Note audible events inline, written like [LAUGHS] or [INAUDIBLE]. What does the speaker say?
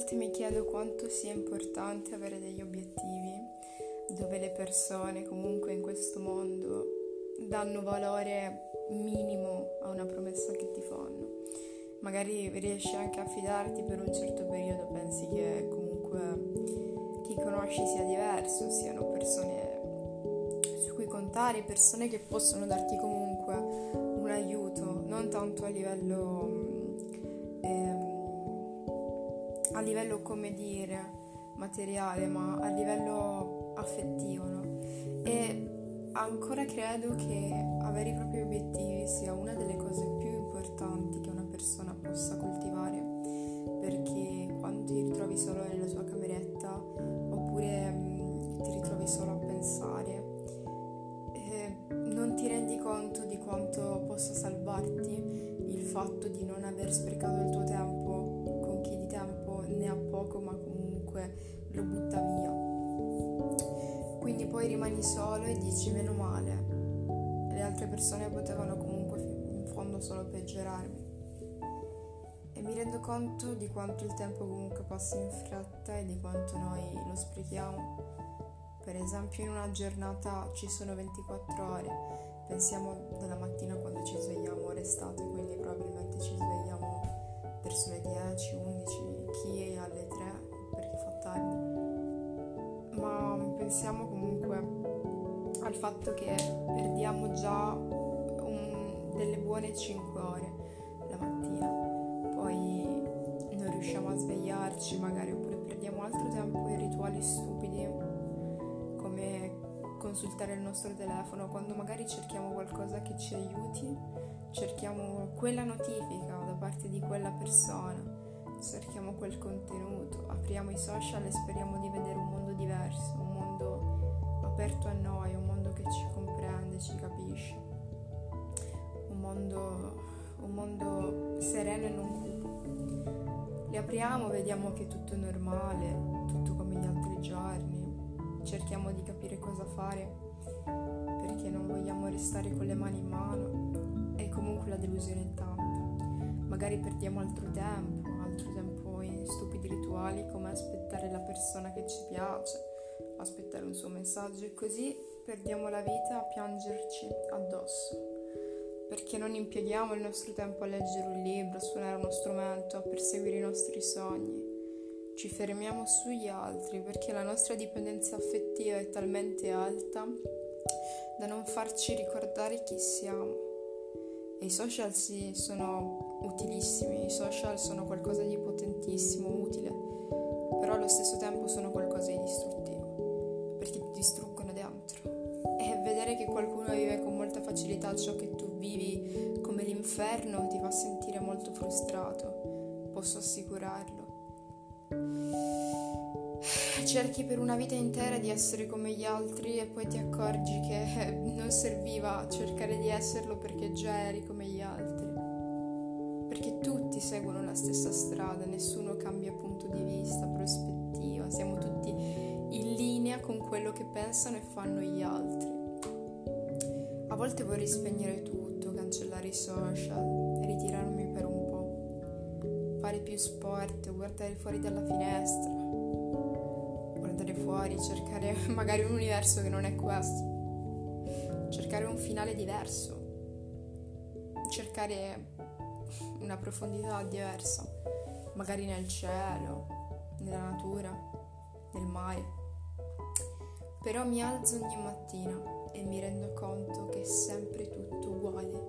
volte mi chiedo quanto sia importante avere degli obiettivi dove le persone comunque in questo mondo danno valore minimo a una promessa che ti fanno. Magari riesci anche a fidarti per un certo periodo, pensi che comunque chi conosci sia diverso, siano persone su cui contare, persone che possono darti comunque un aiuto, non tanto a livello, ehm, a livello come dire, materiale, ma a livello affettivo, no? E ancora credo che avere i propri obiettivi sia una delle cose più importanti che una persona possa coltivare, perché quando ti ritrovi solo nella tua cameretta oppure mh, mm, ti ritrovi solo a pensare, eh, non ti rendi conto di quanto possa salvarti il fatto di non aver sprecato il tuo tempo comunque lo butta via quindi poi rimani solo e dici meno male. Le altre persone potevano comunque in fondo solo peggiorarmi. E mi rendo conto di quanto il tempo comunque passi in fretta e di quanto noi lo sprechiamo. Per esempio in una giornata ci sono 24 ore, pensiamo dalla mattina quando ci svegliamo, ora quindi probabilmente ci svegliamo verso le 10, 11, chi è alle 3 pensiamo comunque al fatto che perdiamo già un, delle buone 5 ore la mattina, poi non riusciamo a svegliarci magari oppure perdiamo altro tempo in rituali stupidi come consultare il nostro telefono. Quando magari cerchiamo qualcosa che ci aiuti, cerchiamo quella notifica da parte di quella persona, cerchiamo quel contenuto, apriamo i social e speriamo di vedere un mondo diverso, mondo aperto a noi, un mondo che ci comprende, ci capisce, un mondo, un mondo sereno e non cupo. Li apriamo, vediamo che tutto è normale, tutto come gli altri giorni, cerchiamo di capire cosa fare perché non vogliamo restare con le mani in mano e comunque la delusione è tanta. Magari perdiamo altro tempo, altro tempo in stupidi rituali come aspettare la persona che ci piace aspettare un suo messaggio e così perdiamo la vita a piangerci addosso. Perché non impieghiamo il nostro tempo a leggere un libro, a suonare uno strumento, a perseguire i nostri sogni. Ci fermiamo sugli altri perché la nostra dipendenza affettiva è talmente alta da non farci ricordare chi siamo. E i social sì, sono utilissimi, i social sono qualcosa di potentissimo, utile, però allo stesso tempo sono qualcosa di distruttivo che qualcuno vive con molta facilità ciò che tu vivi come l'inferno ti fa sentire molto frustrato, posso assicurarlo. Cerchi per una vita intera di essere come gli altri e poi ti accorgi che [LAUGHS] non serviva cercare di esserlo perché già eri come gli altri. Perché tutti seguono la stessa strada, nessuno cambia punto di vista, prospettiva, siamo tutti in linea con quello che pensano e fanno gli altri. A volte vorrei spegnere tutto, cancellare i social, ritirarmi per un po', fare più sport, guardare fuori dalla finestra, guardare fuori, cercare [LAUGHS] magari un universo che non è questo, cercare un finale diverso, cercare una profondità diversa, magari nel cielo, nella natura, nel mare. Però mi alzo ogni mattina e mi rendo conto che è sempre tutto uguale